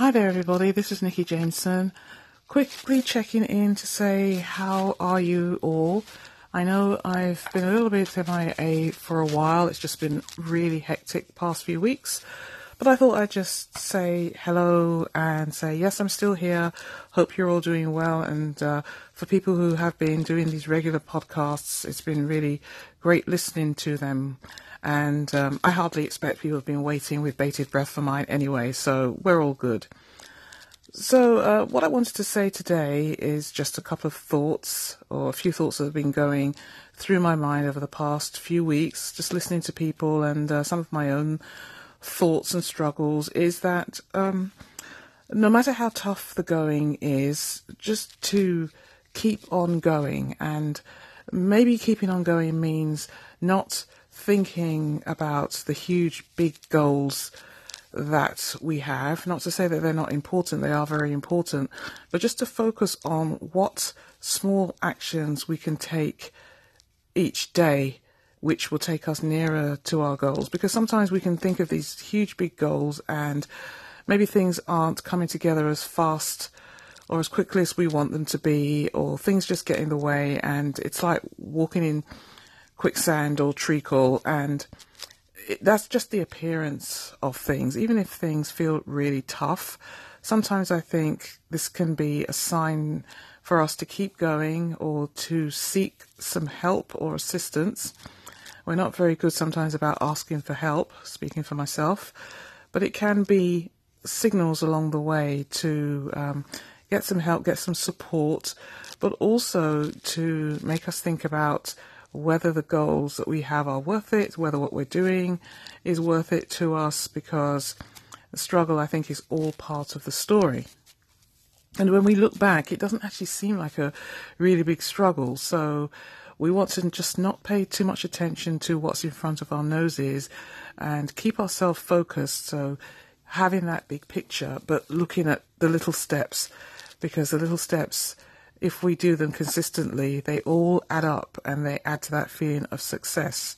Hi there, everybody. This is Nikki Jameson. Quickly checking in to say, how are you all? I know I've been a little bit MIA for a while. It's just been really hectic past few weeks. But I thought I'd just say hello and say, yes, I'm still here. Hope you're all doing well. And uh, for people who have been doing these regular podcasts, it's been really great listening to them. And um, I hardly expect people have been waiting with bated breath for mine anyway, so we're all good. So, uh, what I wanted to say today is just a couple of thoughts, or a few thoughts that have been going through my mind over the past few weeks, just listening to people and uh, some of my own thoughts and struggles. Is that um, no matter how tough the going is, just to keep on going, and maybe keeping on going means not thinking about the huge, big goals that we have. Not to say that they're not important, they are very important, but just to focus on what small actions we can take each day which will take us nearer to our goals. Because sometimes we can think of these huge, big goals and maybe things aren't coming together as fast or as quickly as we want them to be, or things just get in the way, and it's like walking in quicksand or treacle and it, that's just the appearance of things. Even if things feel really tough, sometimes I think this can be a sign for us to keep going or to seek some help or assistance. We're not very good sometimes about asking for help, speaking for myself, but it can be signals along the way to um, get some help, get some support, but also to make us think about whether the goals that we have are worth it, whether what we're doing is worth it to us, because the struggle, I think, is all part of the story. And when we look back, it doesn't actually seem like a really big struggle. So we want to just not pay too much attention to what's in front of our noses and keep ourselves focused. So having that big picture, but looking at the little steps, because the little steps if we do them consistently, they all add up and they add to that feeling of success.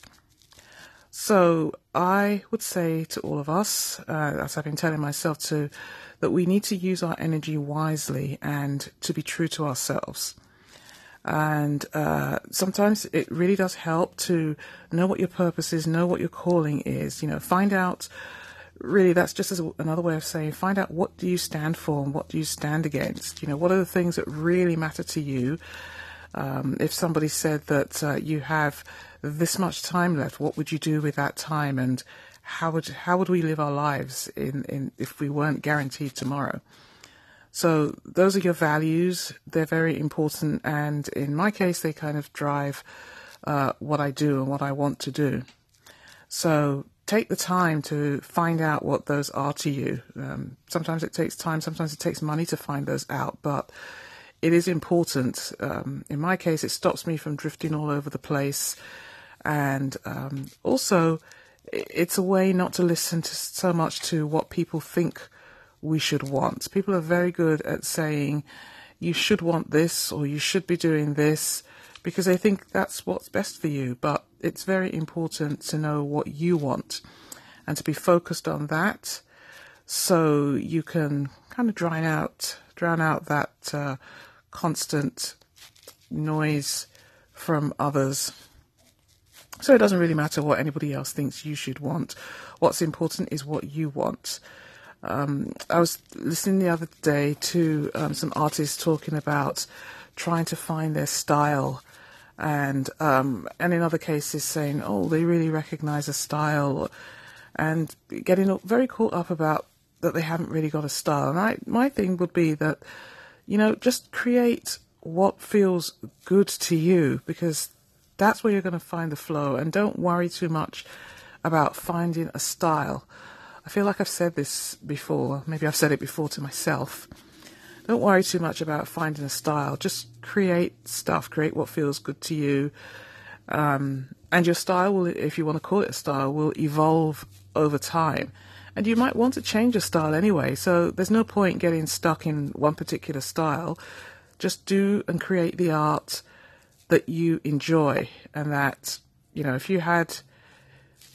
So I would say to all of us, uh, as I've been telling myself to, that we need to use our energy wisely and to be true to ourselves. And uh, sometimes it really does help to know what your purpose is, know what your calling is. You know, find out really that's just another way of saying find out what do you stand for and what do you stand against? You know what are the things that really matter to you? Um, if somebody said that uh, you have this much time left what would you do with that time? And how would how would we live our lives in, in if we weren't guaranteed tomorrow? So those are your values. They're very important. And in my case they kind of drive uh, what I do and what I want to do. So take the time to find out what those are to you. Um, sometimes it takes time, sometimes it takes money to find those out, but it is important. Um, in my case, it stops me from drifting all over the place. And um, also, it's a way not to listen to so much to what people think we should want. People are very good at saying, you should want this or you should be doing this because they think that's what's best for you. But it's very important to know what you want and to be focused on that so you can kind of drown out drown out that uh, constant noise from others so it doesn't really matter what anybody else thinks you should want what's important is what you want um, I was listening the other day to um, some artists talking about trying to find their style and um, and in other cases saying, oh, they really recognise a style, and getting very caught up about that they haven't really got a style. And I, my thing would be that, you know, just create what feels good to you because that's where you're going to find the flow, and don't worry too much about finding a style. I feel like I've said this before. Maybe I've said it before to myself don't worry too much about finding a style. Just create stuff, create what feels good to you. Um, and your style will, if you want to call it a style, will evolve over time. And you might want to change your style anyway, so there's no point getting stuck in one particular style. Just do and create the art that you enjoy, and that, you know, if you had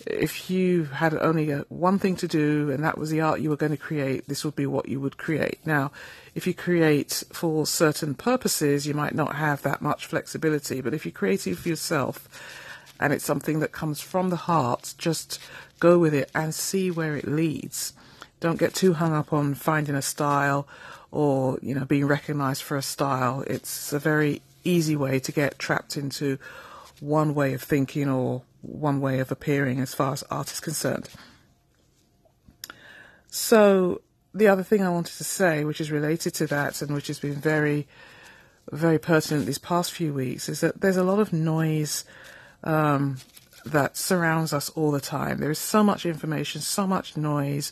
if you had only a, one thing to do and that was the art you were going to create, this would be what you would create. Now, if you create for certain purposes, you might not have that much flexibility, but if you're it for yourself and it's something that comes from the heart, just go with it and see where it leads. Don't get too hung up on finding a style or, you know, being recognized for a style. It's a very easy way to get trapped into one way of thinking or one way of appearing as far as art is concerned. So, the other thing I wanted to say, which is related to that and which has been very, very pertinent these past few weeks, is that there's a lot of noise um, that surrounds us all the time. There is so much information, so much noise,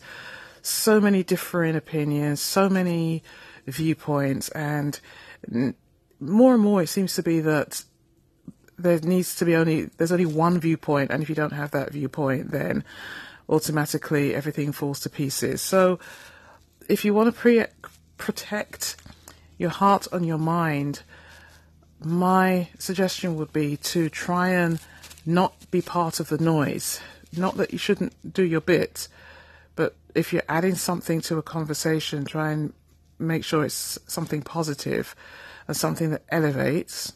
so many differing opinions, so many viewpoints, and more and more it seems to be that there needs to be only there's only one viewpoint, and if you don't have that viewpoint, then automatically everything falls to pieces. So, if you want to pre- protect your heart and your mind, my suggestion would be to try and not be part of the noise. Not that you shouldn't do your bit, but if you're adding something to a conversation, try and make sure it's something positive and something that elevates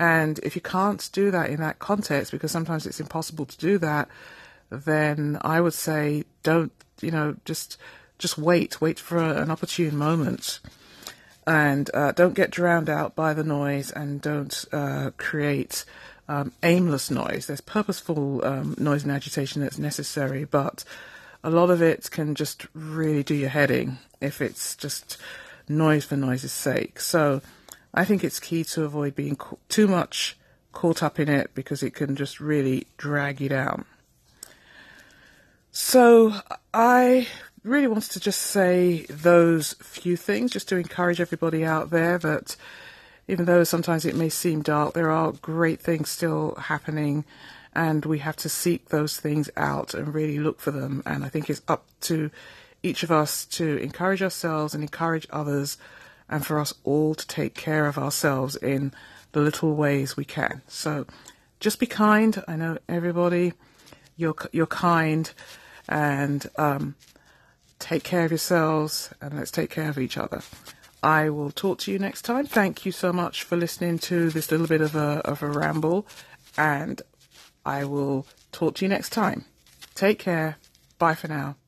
and if you can't do that in that context, because sometimes it's impossible to do that, then I would say don't, you know, just just wait, wait for an opportune moment, and uh, don't get drowned out by the noise, and don't uh, create um, aimless noise. There's purposeful um, noise and agitation that's necessary, but a lot of it can just really do your heading if it's just noise for noise's sake. So I think it's key to avoid being too much caught up in it because it can just really drag you down. So I really wanted to just say those few things just to encourage everybody out there that even though sometimes it may seem dark, there are great things still happening and we have to seek those things out and really look for them. And I think it's up to each of us to encourage ourselves and encourage others and for us all to take care of ourselves in the little ways we can. So just be kind. I know everybody, you're, you're kind, and um, take care of yourselves, and let's take care of each other. I will talk to you next time. Thank you so much for listening to this little bit of a, of a ramble, and I will talk to you next time. Take care. Bye for now.